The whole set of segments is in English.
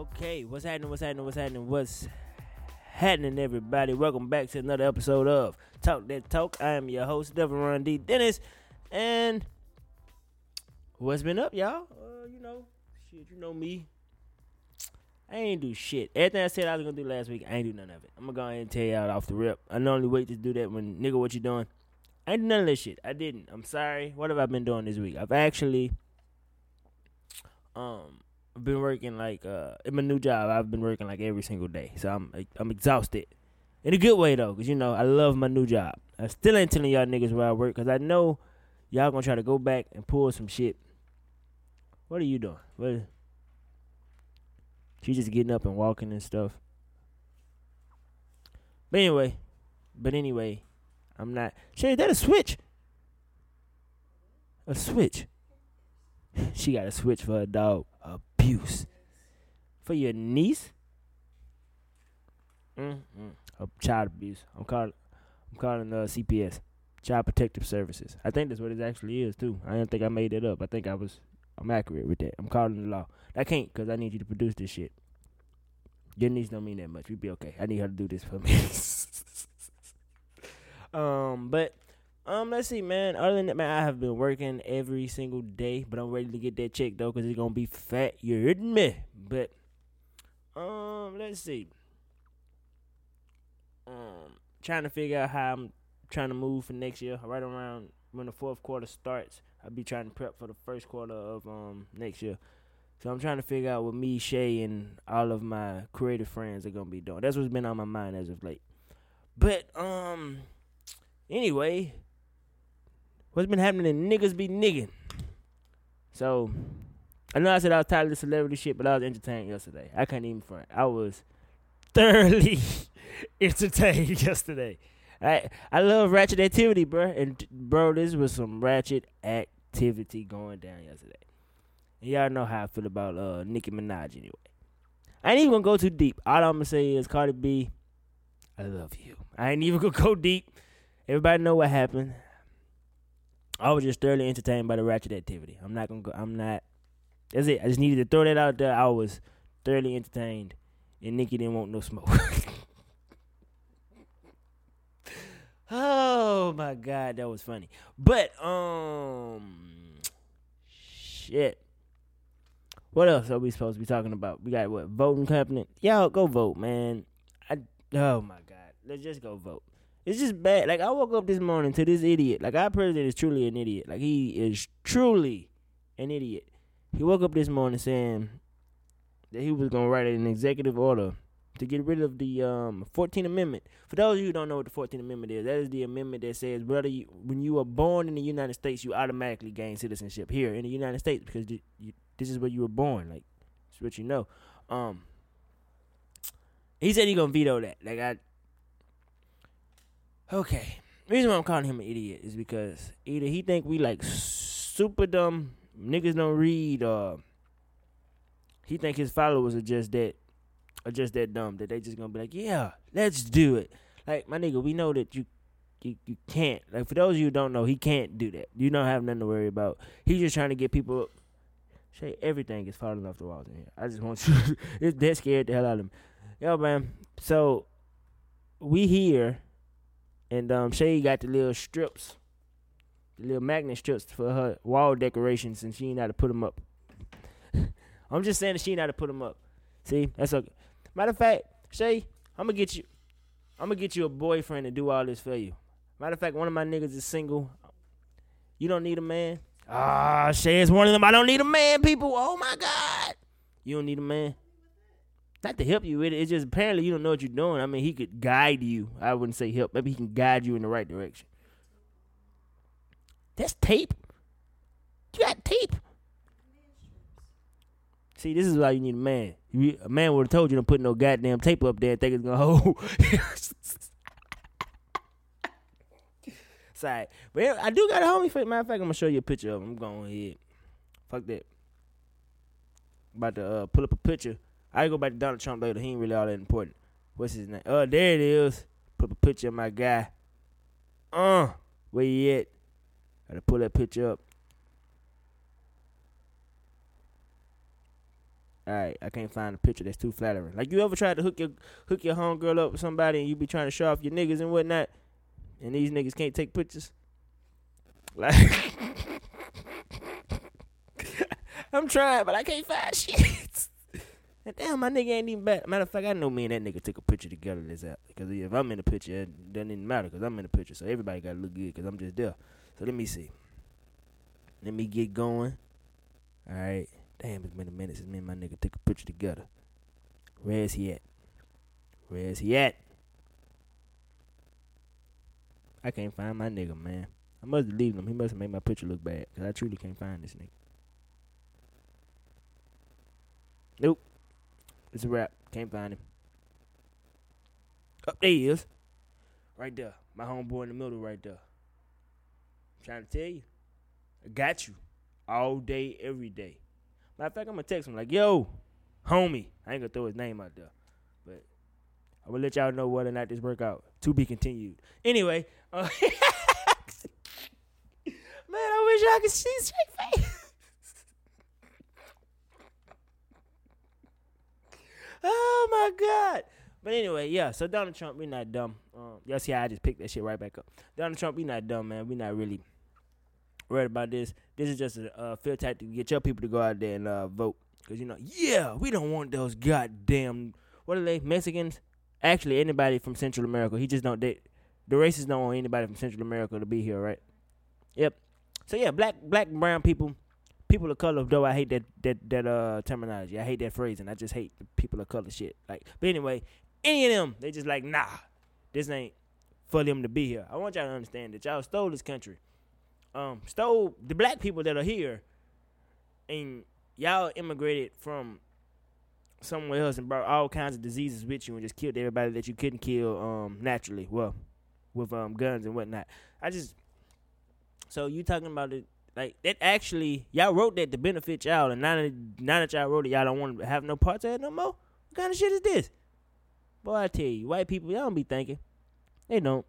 Okay, what's happening? What's happening? What's happening? What's happening, everybody? Welcome back to another episode of Talk That Talk. I am your host, Devin Ron D. Dennis, and what's been up, y'all? Uh, you know, shit, you know me. I ain't do shit. Everything I said I was gonna do last week, I ain't do none of it. I'm gonna go ahead and tell y'all off the rip. I normally wait to do that when nigga, what you doing? I ain't do none of this shit. I didn't. I'm sorry. What have I been doing this week? I've actually, um, I've been working like uh in my new job. I've been working like every single day, so I'm I'm exhausted in a good way though, cause you know I love my new job. I still ain't telling y'all niggas where I work, cause I know y'all gonna try to go back and pull some shit. What are you doing? What? She just getting up and walking and stuff. But anyway, but anyway, I'm not. Shay, is that a switch? A switch. she got a switch for her dog. Abuse. For your niece? Mm-mm. Of child abuse. I'm calling. I'm calling uh, CPS, Child Protective Services. I think that's what it actually is too. I don't think I made it up. I think I was. I'm accurate with that. I'm calling the law. I can't because I need you to produce this shit. Your niece don't mean that much. We'd be okay. I need her to do this for me. um, but um, let's see, man. Other than that, man, I have been working every single day, but I'm ready to get that check though, cause it's gonna be fat. You heard me? But um, let's see. Um, trying to figure out how I'm trying to move for next year. Right around when the fourth quarter starts, I'll be trying to prep for the first quarter of um next year. So I'm trying to figure out what me, Shay, and all of my creative friends are gonna be doing. That's what's been on my mind as of late. But um, anyway, what's been happening? Niggas be nigging. So I know I said I was tired of the celebrity shit, but I was entertained yesterday. I can't even front. I was thoroughly entertained yesterday. I I love ratchet activity, bro. And bro, this was some ratchet activity going down yesterday. And y'all know how I feel about uh Nicki Minaj anyway. I ain't even gonna go too deep. All I'm gonna say is Cardi B, I love you. I ain't even gonna go deep. Everybody know what happened. I was just thoroughly entertained by the ratchet activity. I'm not gonna go. I'm not. That's it. I just needed to throw that out there. I was thoroughly entertained, and Nicki didn't want no smoke. oh my god, that was funny. But um, shit. What else are we supposed to be talking about? We got what voting happening. Y'all go vote, man. I oh my god, let's just go vote. It's just bad. Like I woke up this morning to this idiot. Like our president is truly an idiot. Like he is truly an idiot. He woke up this morning saying that he was gonna write an executive order to get rid of the um, 14th Amendment. For those of you who don't know what the 14th Amendment is, that is the amendment that says, brother, you, when you are born in the United States, you automatically gain citizenship here in the United States because you, this is where you were born. Like, it's what you know. Um, he said he gonna veto that. Like I, okay. The reason why I'm calling him an idiot is because either he think we like super dumb niggas don't read, or he think his followers are just that, are just that dumb that they just gonna be like, yeah, let's do it. Like my nigga, we know that you. You, you can't like for those of you who don't know he can't do that you don't have nothing to worry about he's just trying to get people Shay, everything is falling off the walls in here. I just want you. it's that scared the hell out of me. Yo, man. So we here, and um, Shay got the little strips, the little magnet strips for her wall decorations, and she ain't how to put them up. I'm just saying that she ain't how to put them up. See, that's okay. Matter of fact, Shay, I'm gonna get you. I'm gonna get you a boyfriend to do all this for you. Matter of fact, one of my niggas is single. You don't need a man. Ah, Shay is one of them. I don't need a man, people. Oh my God. You don't need a man. Not to help you with it. It's just apparently you don't know what you're doing. I mean, he could guide you. I wouldn't say help. Maybe he can guide you in the right direction. That's tape. You got tape. See, this is why you need a man. A man would have told you to put no goddamn tape up there and think it's gonna hold. Sorry. But I do got a homie. Matter of fact, I'm gonna show you a picture of him. I'm going ahead. Fuck that. About to uh, pull up a picture. I go back to Donald Trump later. He ain't really all that important. What's his name? Oh, there it is. Put a picture of my guy. Uh, where he at? Gotta pull that picture up. All right, I can't find a picture that's too flattering. Like you ever tried to hook your hook your homegirl up with somebody and you be trying to show off your niggas and whatnot, and these niggas can't take pictures. Like I'm trying, but I can't find shit. Damn, my nigga ain't even bad. Matter of fact, I know me and that nigga took a picture together this out. Because if I'm in the picture, it doesn't even matter because I'm in the picture. So everybody got to look good because I'm just there. So let me see. Let me get going. All right. Damn, it's been a minute since me and my nigga took a picture together. Where's he at? Where's he at? I can't find my nigga, man. I must have deleted him. He must have made my picture look bad. Because I truly can't find this nigga. Nope. It's a wrap. Can't find him. Up there he is. Right there. My homeboy in the middle right there. I'm trying to tell you. I got you. All day, every day. Matter of fact, I'm gonna text him like, yo, homie. I ain't gonna throw his name out there. But I will let y'all know whether or not this work out. To be continued. Anyway, uh, man, I wish y'all could see straight face. oh god. But anyway, yeah. So Donald Trump, we not dumb. Um, y'all see how I just picked that shit right back up. Donald Trump, we not dumb, man. We not really worried about this. This is just a uh, field tactic to get your people to go out there and uh, vote. Cause you know, yeah, we don't want those goddamn what are they Mexicans? Actually, anybody from Central America. He just don't. They, the racists don't want anybody from Central America to be here, right? Yep. So yeah, black black brown people people of color though I hate that that that uh terminology. I hate that phrase and I just hate the people of color shit. Like but anyway, any of them, they just like, nah, this ain't for them to be here. I want y'all to understand that y'all stole this country. Um, stole the black people that are here and y'all immigrated from somewhere else and brought all kinds of diseases with you and just killed everybody that you couldn't kill um naturally. Well, with um guns and whatnot. I just so you talking about it like that actually, y'all wrote that to benefit y'all, and now that, now that y'all wrote it, y'all don't want to have no parts of it no more. What kind of shit is this? Boy, I tell you, white people, y'all don't be thinking. They don't.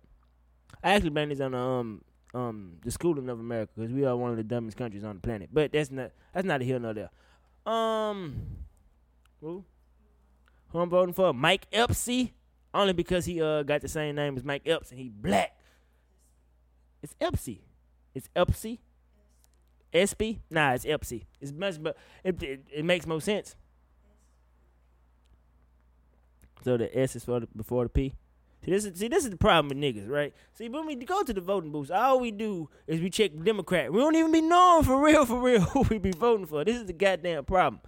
I actually blame this on the um um the schooling of America because we are one of the dumbest countries on the planet. But that's not that's not a hill nor there. Um, who? Who I'm voting for? Mike Epsy, only because he uh got the same name as Mike Epps and he black. It's Espy. It's Espy. SB? Nah, it's Espy. It's much, but it, it, it makes more sense. So the S is for the, before the P. See this, is, see, this is the problem with niggas, right? See, when we go to the voting booths, all we do is we check Democrat. We don't even be knowing for real, for real, who we be voting for. This is the goddamn problem.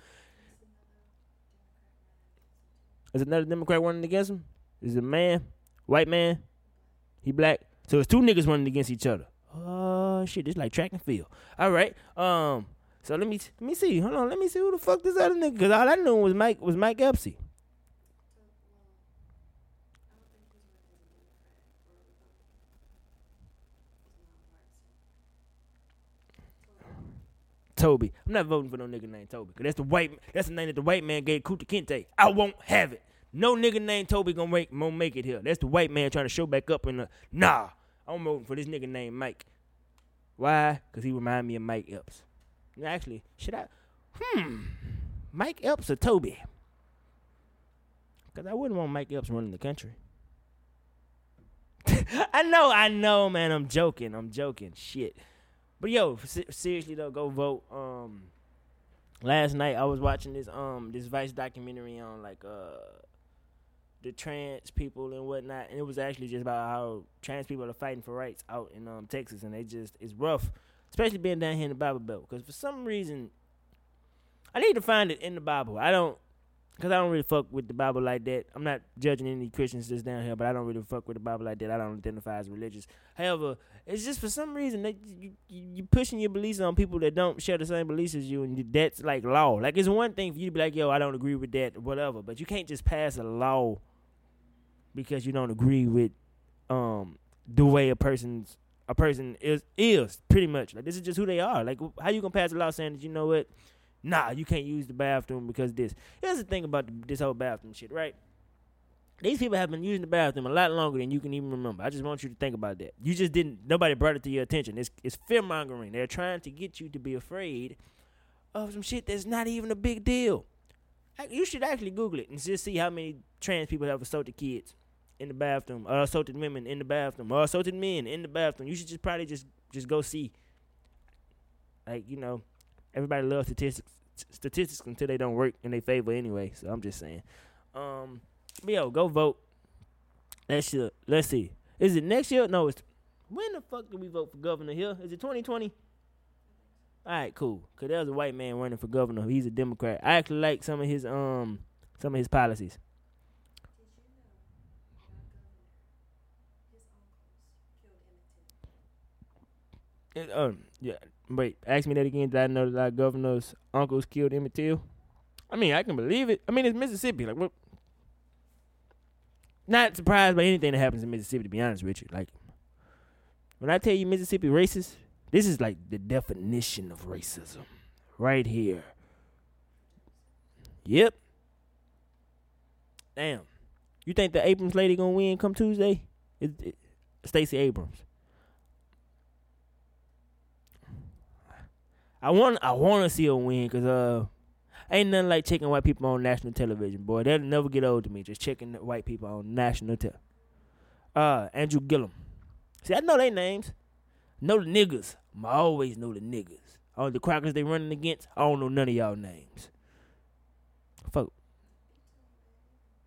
Is another Democrat running against him? Is a man, white man? He black. So it's two niggas running against each other. Oh shit, it's like track and field. All right. Um. So let me let me see. Hold on. Let me see who the fuck this other nigga. Cause all I knew was Mike was Mike Epsy. Toby. I'm not voting for no nigga named Toby. Cause that's the white that's the name that the white man gave Kunta Kinte. I won't have it. No nigga named Toby gonna make, gonna make it here. That's the white man trying to show back up in the nah. I'm voting for this nigga named Mike. Why? Because he remind me of Mike Epps. Actually, should I? Hmm. Mike Epps or Toby? Because I wouldn't want Mike Epps running the country. I know, I know, man. I'm joking. I'm joking. Shit. But yo, seriously though, go vote. Um, last night I was watching this um this Vice documentary on like uh the trans people and whatnot, and it was actually just about how trans people are fighting for rights out in um Texas, and they just it's rough, especially being down here in the Bible Belt, because for some reason, I need to find it in the Bible. I don't, because I don't really fuck with the Bible like that. I'm not judging any Christians that's down here, but I don't really fuck with the Bible like that. I don't identify as religious. However, it's just for some reason that you you pushing your beliefs on people that don't share the same beliefs as you, and that's like law. Like it's one thing for you to be like, yo, I don't agree with that, whatever, but you can't just pass a law because you don't agree with um the way a person's a person is is pretty much like this is just who they are. Like how you gonna pass a law saying that you know what? Nah, you can't use the bathroom because this. Here's the thing about this whole bathroom shit, right? These people have been using the bathroom a lot longer than you can even remember. I just want you to think about that. You just didn't. Nobody brought it to your attention. It's it's fear mongering. They're trying to get you to be afraid of some shit that's not even a big deal. You should actually Google it and just see how many trans people have assaulted kids in the bathroom, or assaulted women in the bathroom, or assaulted men in the bathroom. You should just probably just just go see. Like you know, everybody loves statistics statistics until they don't work in their favor anyway. So I'm just saying. Um, yo, go vote. Let's see. Let's see. Is it next year? No, it's when the fuck do we vote for governor here? Is it 2020? All right, cool. Cause there's a white man running for governor. He's a Democrat. I actually like some of his um some of his policies. It, um, yeah. Wait, ask me that again. Did I know that our governor's uncles killed Emmett Till? I mean, I can believe it. I mean, it's Mississippi. Like, what? Not surprised by anything that happens in Mississippi. To be honest with you, like, when I tell you Mississippi racist, this is like the definition of racism, right here. Yep. Damn. You think the Abrams lady gonna win come Tuesday? It, it, Stacey Abrams. I want I want to see her win because uh, ain't nothing like checking white people on national television, boy. That'll never get old to me. Just checking white people on national television. Uh, Andrew Gillum. See, I know their names. Know the niggas. I always know the niggas. All the crackers they running against, I don't know none of y'all names. Fuck.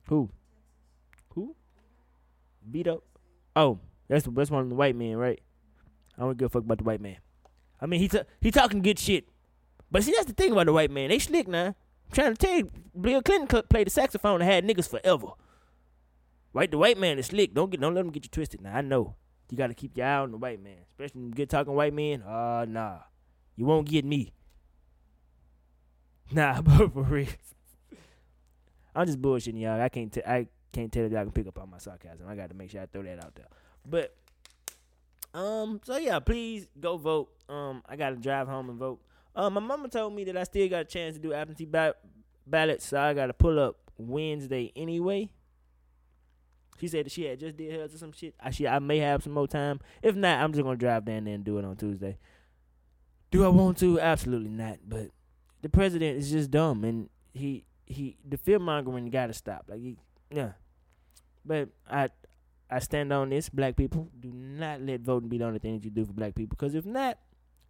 Who? Who? Beat up. Oh, that's that's one of the white men, right? I don't give a fuck about the white man. I mean, he he talking good shit. But see, that's the thing about the white man. They slick now. I'm trying to tell you, Bill Clinton cl- played the saxophone and had niggas forever. Right, the white man is slick. Don't get, don't let him get you twisted. Now I know you got to keep your eye on the white man, especially get talking white men. Ah, uh, nah, you won't get me. Nah, but for real, I'm just bullshitting y'all. I can't, t- I can't tell if y'all can pick up on my sarcasm. I got to make sure I throw that out there. But um, so yeah, please go vote. Um, I gotta drive home and vote. Um, my mama told me that I still got a chance to do absentee ba- ballots, so I gotta pull up Wednesday anyway. She said that she had just did hers or some shit. I she I may have some more time. If not, I'm just gonna drive down there and do it on Tuesday. Do I want to? Absolutely not. But the president is just dumb, and he he the fear mongering got to stop. Like he, yeah. But I I stand on this. Black people do not let voting be the only thing that you do for black people. Because if not,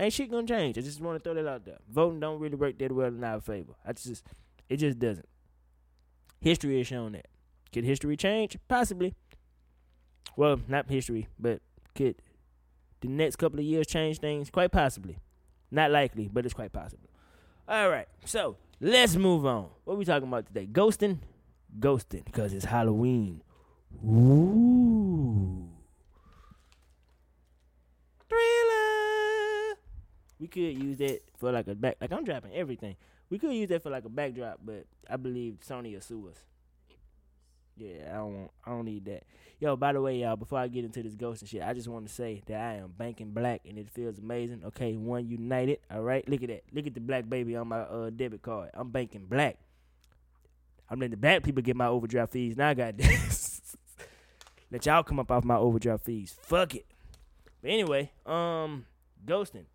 ain't shit gonna change. I just want to throw that out there. Voting don't really work that well in our favor. I just, it just doesn't. History has shown that. Could history change? Possibly. Well, not history, but could the next couple of years change things? Quite possibly. Not likely, but it's quite possible. All right, so let's move on. What are we talking about today? Ghosting? Ghosting, because it's Halloween. Ooh. Thriller. We could use that for like a back. Like I'm dropping everything. We could use that for like a backdrop, but I believe Sony will sue us. Yeah, I don't I don't need that. Yo, by the way, y'all, before I get into this ghost and shit, I just want to say that I am banking black and it feels amazing. Okay, OneUnited. All right, look at that. Look at the black baby on my uh, debit card. I'm banking black. I'm letting the black people get my overdraft fees. Now I got this. Let y'all come up off my overdraft fees. Fuck it. But anyway, um, ghosting.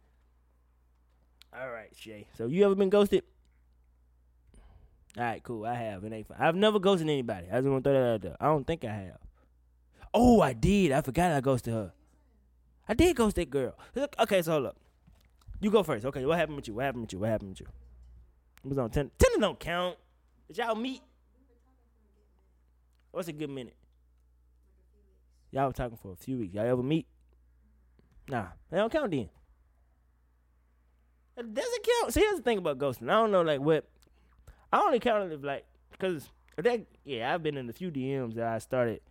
All right, Shay. So you ever been ghosted? All right, cool. I have. It ain't fun. I've never ghosted anybody. I just want to throw that out there. I don't think I have. Oh, I did. I forgot I ghosted her. I did ghost that girl. Okay, so hold up. You go first. Okay, what happened with you? What happened with you? What happened with you? It was on ten. Ten don't count. Did y'all meet? What's a good minute? Y'all were talking for a few weeks. Y'all ever meet? Nah, they don't count then. It doesn't count. See, here's the thing about ghosting. I don't know, like, what. I only count if, like, because that, yeah, I've been in a few DMs that I started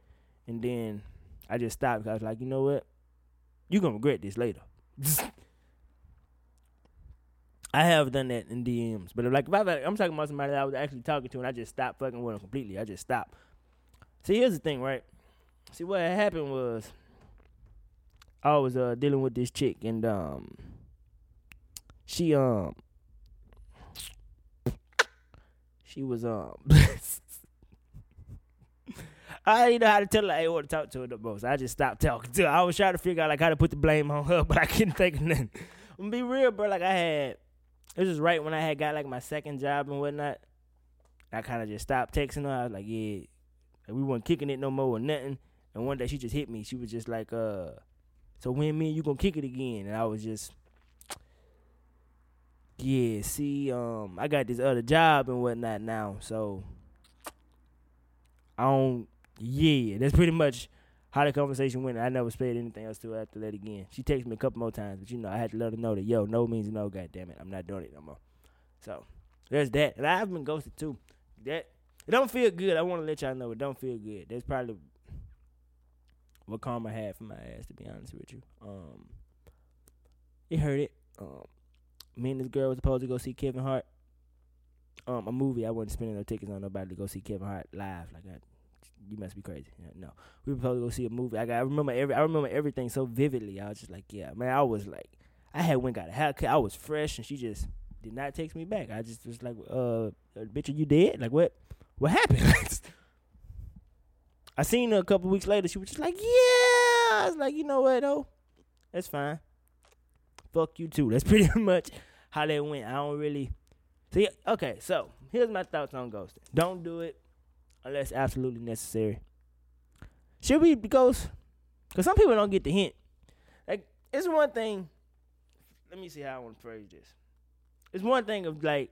and then I just stopped because I was like, you know what? You're going to regret this later. I have done that in DMs. But, if, like, if I, I'm talking about somebody that I was actually talking to and I just stopped fucking with them completely, I just stopped. See, here's the thing, right? See what happened was I was uh dealing with this chick and um she um she was um I didn't know how to tell her I want to talk to her the most. I just stopped talking to her. I was trying to figure out like how to put the blame on her, but I couldn't think of nothing. I'm gonna be real, bro. Like I had, it was right when I had got like my second job and whatnot, I kind of just stopped texting her. I was like, yeah, like, we weren't kicking it no more or nothing. And one day she just hit me. She was just like, uh, so when me and you gonna kick it again? And I was just, yeah, see, um, I got this other job and whatnot now, so I don't. Yeah, that's pretty much how the conversation went. I never said anything else to her after that again. She texted me a couple more times, but you know, I had to let her know that yo, no means no. God damn it, I'm not doing it no more. So there's that, and I've been ghosted too. That it don't feel good. I want to let y'all know it don't feel good. That's probably what karma had for my ass. To be honest with you, um, it hurt it. Um, me and this girl was supposed to go see Kevin Hart. Um, a movie. I wasn't spending no tickets on nobody to go see Kevin Hart live. Like I, you must be crazy. No, we were supposed to go see a movie. I remember every. I remember everything so vividly. I was just like, yeah, man. I was like, I had went got a haircut. I was fresh, and she just did not text me back. I just was like, uh, bitch, are you dead? Like what? What happened? I seen her a couple weeks later. She was just like, yeah. I was like, you know what though? That's fine. Fuck you too. That's pretty much how that went. I don't really. See, okay, so here's my thoughts on ghosting. Don't do it unless absolutely necessary. Should we ghost? Because some people don't get the hint. Like, it's one thing. Let me see how I want to phrase this. It's one thing of like,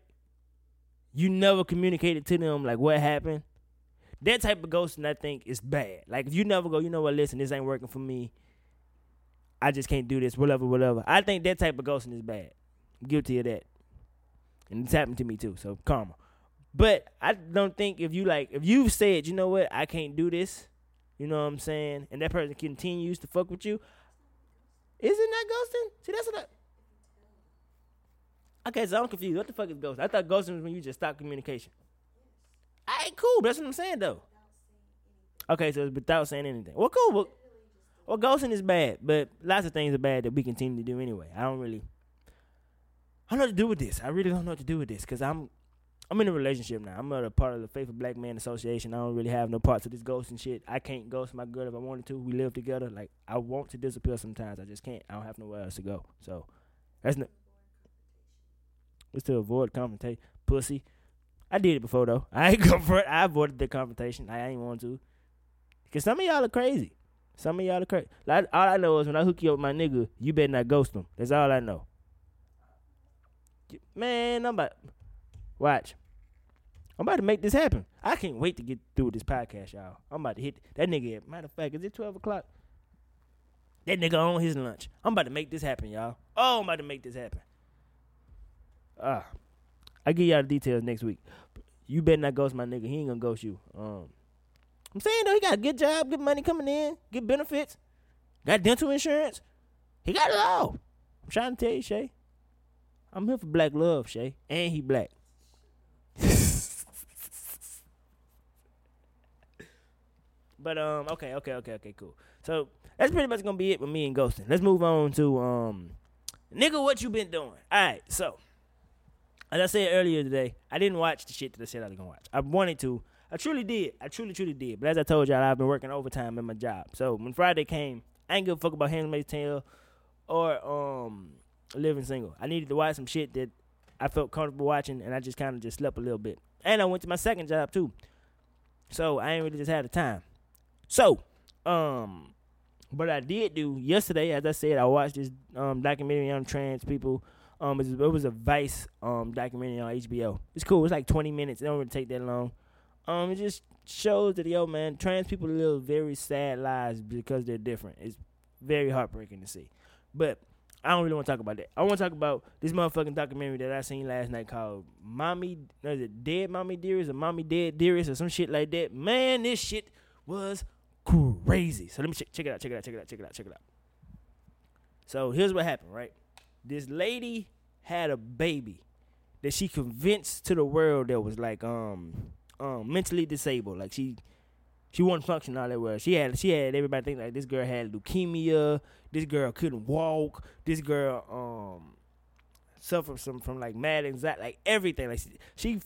you never communicated to them like what happened. That type of ghosting, I think, is bad. Like, if you never go, you know what? Listen, this ain't working for me. I just can't do this. Whatever, whatever. I think that type of ghosting is bad. I'm guilty of that, and it's happened to me too. So karma. But I don't think if you like if you've said, you know what, I can't do this, you know what I'm saying, and that person continues to fuck with you, isn't that ghosting? See, that's what I. Okay, so I'm confused. What the fuck is ghosting? I thought ghosting was when you just stop communication. Alright, cool. That's what I'm saying though. Okay, so without saying anything. Well, cool. Well, well, ghosting is bad, but lots of things are bad that we continue to do anyway. I don't really. I don't know what to do with this. I really don't know what to do with this because I'm I'm in a relationship now. I'm a part of the Faithful Black Man Association. I don't really have no parts of this ghosting shit. I can't ghost my girl if I wanted to. We live together. Like I want to disappear sometimes. I just can't. I don't have nowhere else to go. So that's not. It's to avoid confrontation. Pussy. I did it before though. I ain't go for it. I avoided the confrontation. I ain't want to. Cause some of y'all are crazy. Some of y'all are crazy. Like, all I know is when I hook you up with my nigga, you better not ghost him. That's all I know. Man, I'm about watch. I'm about to make this happen. I can't wait to get through this podcast, y'all. I'm about to hit that nigga. Matter of fact, is it 12 o'clock? That nigga on his lunch. I'm about to make this happen, y'all. Oh, I'm about to make this happen. Ah, I give y'all the details next week. You better not ghost my nigga. He ain't gonna ghost you. Um, I'm saying though, he got a good job, good money coming in, good benefits, got dental insurance. He got it all. I'm trying to tell you, Shay. I'm here for black love, Shay, and he black. but um, okay, okay, okay, okay, cool. So that's pretty much gonna be it with me and ghosting. Let's move on to um, nigga, what you been doing? All right, so as I said earlier today, I didn't watch the shit that I said I was gonna watch. I wanted to. I truly did. I truly, truly did. But as I told y'all, I've been working overtime at my job. So when Friday came, I ain't give a fuck about Handmaid's Tale or um Living Single. I needed to watch some shit that I felt comfortable watching, and I just kind of just slept a little bit. And I went to my second job too, so I ain't really just had the time. So, um, what I did do yesterday, as I said, I watched this um documentary on trans people. Um, it was, it was a Vice um documentary on HBO. It's cool. It's like 20 minutes. It don't really take that long. Um, it just shows that yo man, trans people live very sad lives because they're different. It's very heartbreaking to see. But I don't really want to talk about that. I want to talk about this motherfucking documentary that I seen last night called "Mommy," is it "Dead Mommy Dearest" or "Mommy Dead Dearest" or some shit like that. Man, this shit was crazy. So let me check, check it out. Check it out. Check it out. Check it out. Check it out. So here's what happened. Right, this lady had a baby that she convinced to the world that was like um um mentally disabled. Like she she wasn't functioning all that well. She had she had everybody think like this girl had leukemia. This girl couldn't walk. This girl um suffered some from like mad anxiety, like everything. Like she, she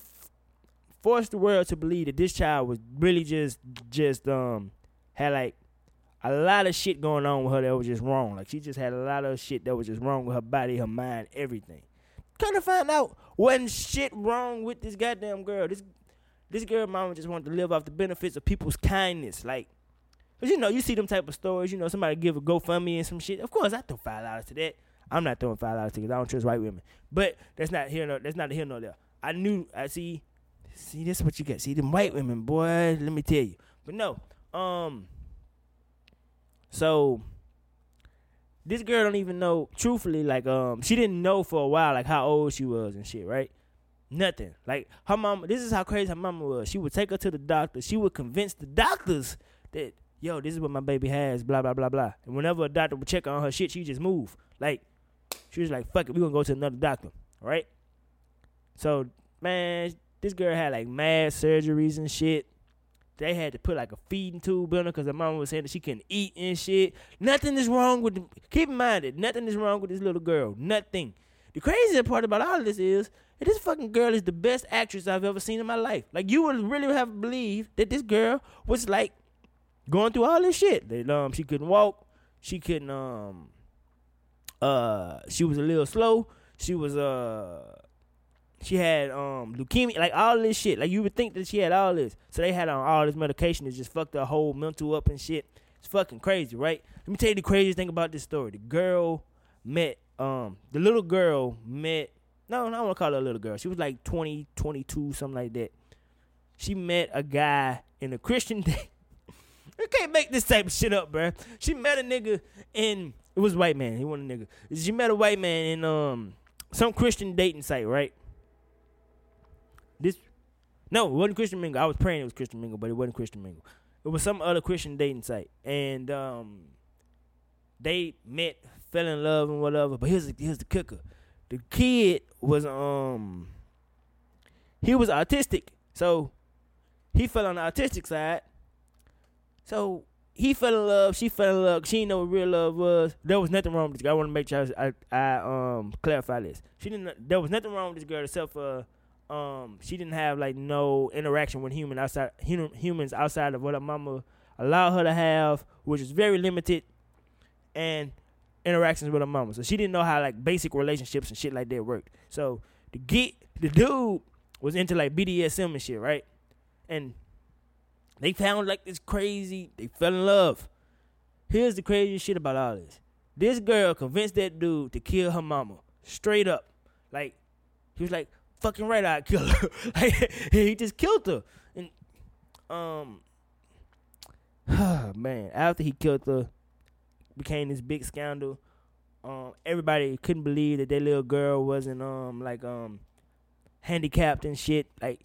forced the world to believe that this child was really just just um had like a lot of shit going on with her that was just wrong. Like she just had a lot of shit that was just wrong with her body, her mind, everything. Kind of find out wasn't shit wrong with this goddamn girl. This This girl mama just wanted to live off the benefits of people's kindness. Like, cause you know, you see them type of stories. You know, somebody give a GoFundMe and some shit. Of course, I throw five dollars to that. I'm not throwing five dollars to because I don't trust white women. But that's not here. No, that's not here nor there. I knew. I see. See, this is what you get. See, them white women, boy. Let me tell you. But no. Um. So this girl don't even know truthfully like um she didn't know for a while like how old she was and shit right? Nothing. Like her mom this is how crazy her mama was. She would take her to the doctor. She would convince the doctors that yo this is what my baby has blah blah blah blah. And whenever a doctor would check on her shit she just move. Like she was like fuck it we gonna go to another doctor right? So man this girl had like mad surgeries and shit they had to put like a feeding tube in her because her mama was saying that she couldn't eat and shit. Nothing is wrong with. Keep in mind that nothing is wrong with this little girl. Nothing. The craziest part about all this is that this fucking girl is the best actress I've ever seen in my life. Like you would really have believed that this girl was like going through all this shit. That um she couldn't walk, she couldn't um uh she was a little slow, she was uh she had um leukemia, like all this shit. Like you would think that she had all this. So they had on all this medication that just fucked her whole mental up and shit. It's fucking crazy, right? Let me tell you the craziest thing about this story. The girl met um the little girl met no, I don't want to call her a little girl. She was like 20, 22, something like that. She met a guy in a Christian day. you can't make this type of shit up, bro. She met a nigga in it was white man. He wasn't a nigga. She met a white man in um some Christian dating site, right? This no, it wasn't Christian Mingle. I was praying it was Christian Mingle, but it wasn't Christian Mingle. It was some other Christian dating site, and um, they met, fell in love, and whatever. But here's the, here's the kicker: the kid was um, he was autistic, so he fell on the autistic side. So he fell in love, she fell in love. She didn't know what real love was. There was nothing wrong with this girl. I want to make sure I, I, I um clarify this. She didn't. There was nothing wrong with this girl except for um she didn't have like no interaction with human outside human, humans outside of what her mama allowed her to have, which is very limited, and interactions with her mama. So she didn't know how like basic relationships and shit like that worked. So the get the dude was into like BDSM and shit, right? And they found like this crazy. They fell in love. Here's the craziest shit about all this. This girl convinced that dude to kill her mama straight up. Like he was like, fucking right I'd kill her. like, he just killed her. And um man, after he killed her, became this big scandal. Um, everybody couldn't believe that that little girl wasn't um like um handicapped and shit. Like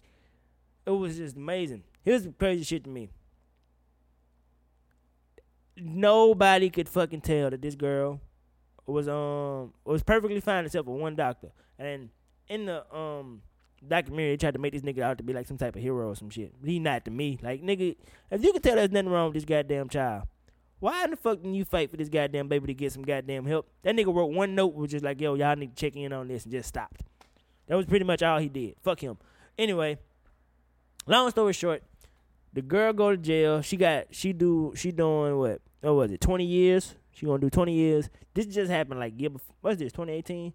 it was just amazing. Here's the crazy shit to me. Nobody could fucking tell that this girl was um was perfectly fine except for one doctor. And in the um documentary, they tried to make this nigga out to be like some type of hero or some shit. He not to me. Like nigga, if you can tell there's nothing wrong with this goddamn child, why in the fuck didn't you fight for this goddamn baby to get some goddamn help? That nigga wrote one note was just like, yo, y'all need to check in on this and just stopped. That was pretty much all he did. Fuck him. Anyway, long story short, the girl go to jail. She got she do she doing what? What was it? Twenty years. She gonna do twenty years. This just happened like before. What's this? Twenty eighteen.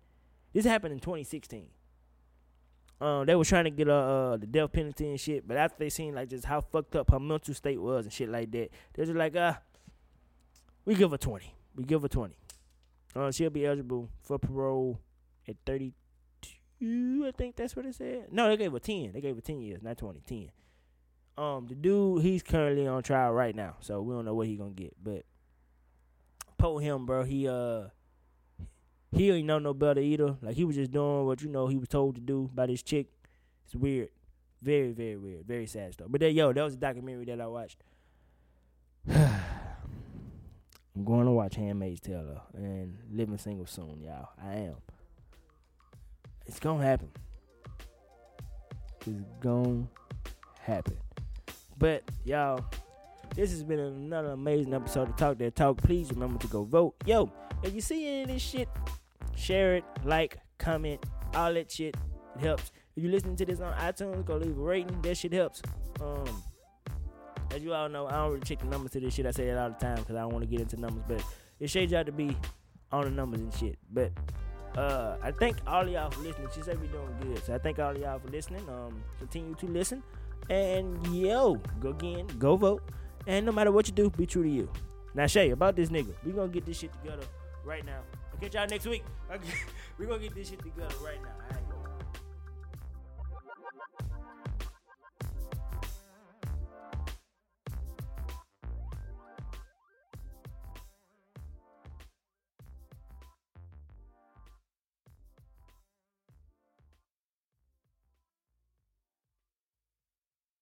This happened in twenty sixteen. Um, they were trying to get uh, uh the death penalty and shit, but after they seen like just how fucked up her mental state was and shit like that, they're just like, uh, we give her twenty. We give her twenty. Uh, she'll be eligible for parole at thirty two. I think that's what it said. No, they gave her ten. They gave her ten years, not twenty. Ten. Um, the dude, he's currently on trial right now, so we don't know what he gonna get. But po him, bro. He uh he ain't know no better either. Like he was just doing what you know he was told to do by this chick. It's weird. Very, very weird. Very sad stuff. But then yo, that was a documentary that I watched. I'm going to watch Handmaid's Tale and Living Single soon, y'all. I am. It's gonna happen. It's gonna happen. But y'all, this has been another amazing episode of Talk That Talk. Please remember to go vote. Yo, if you see any of this shit, share it, like, comment, all that shit. It helps. If you listen to this on iTunes, go leave a rating. That shit helps. Um, as you all know, I don't really check the numbers to this shit. I say that all the time because I don't want to get into numbers, but it shades out to be on the numbers and shit. But uh, I thank all y'all for listening. She said we doing good, so I thank all y'all for listening. Um, continue to listen, and yo, go again, go vote, and no matter what you do, be true to you. Now, Shay, about this nigga, we gonna get this shit together right now catch y'all next week. Okay. We're gonna get this shit together right now.